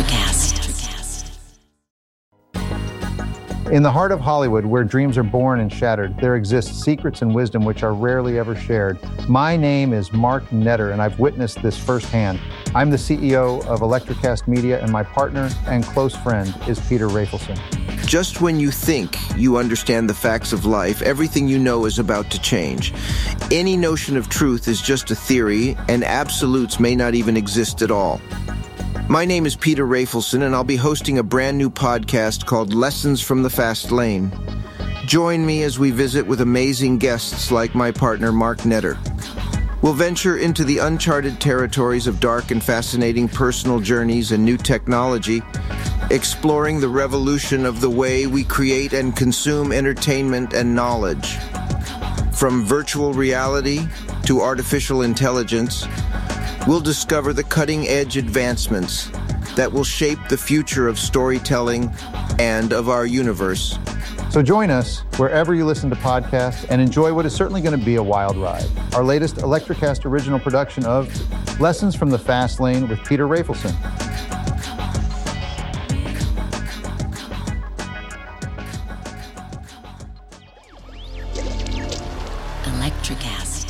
ElectraCast. In the heart of Hollywood, where dreams are born and shattered, there exist secrets and wisdom which are rarely ever shared. My name is Mark Netter, and I've witnessed this firsthand. I'm the CEO of ElectraCast Media, and my partner and close friend is Peter Rafelson. Just when you think you understand the facts of life, everything you know is about to change. Any notion of truth is just a theory, and absolutes may not even exist at all. My name is Peter Rafelson, and I'll be hosting a brand new podcast called Lessons from the Fast Lane. Join me as we visit with amazing guests like my partner Mark Netter. We'll venture into the uncharted territories of dark and fascinating personal journeys and new technology, exploring the revolution of the way we create and consume entertainment and knowledge. From virtual reality to artificial intelligence, we'll discover the cutting edge advancements that will shape the future of storytelling and of our universe. So join us wherever you listen to podcasts and enjoy what is certainly going to be a wild ride. Our latest ElectraCast original production of Lessons from the Fast Lane with Peter Rafelson. ElectraCast.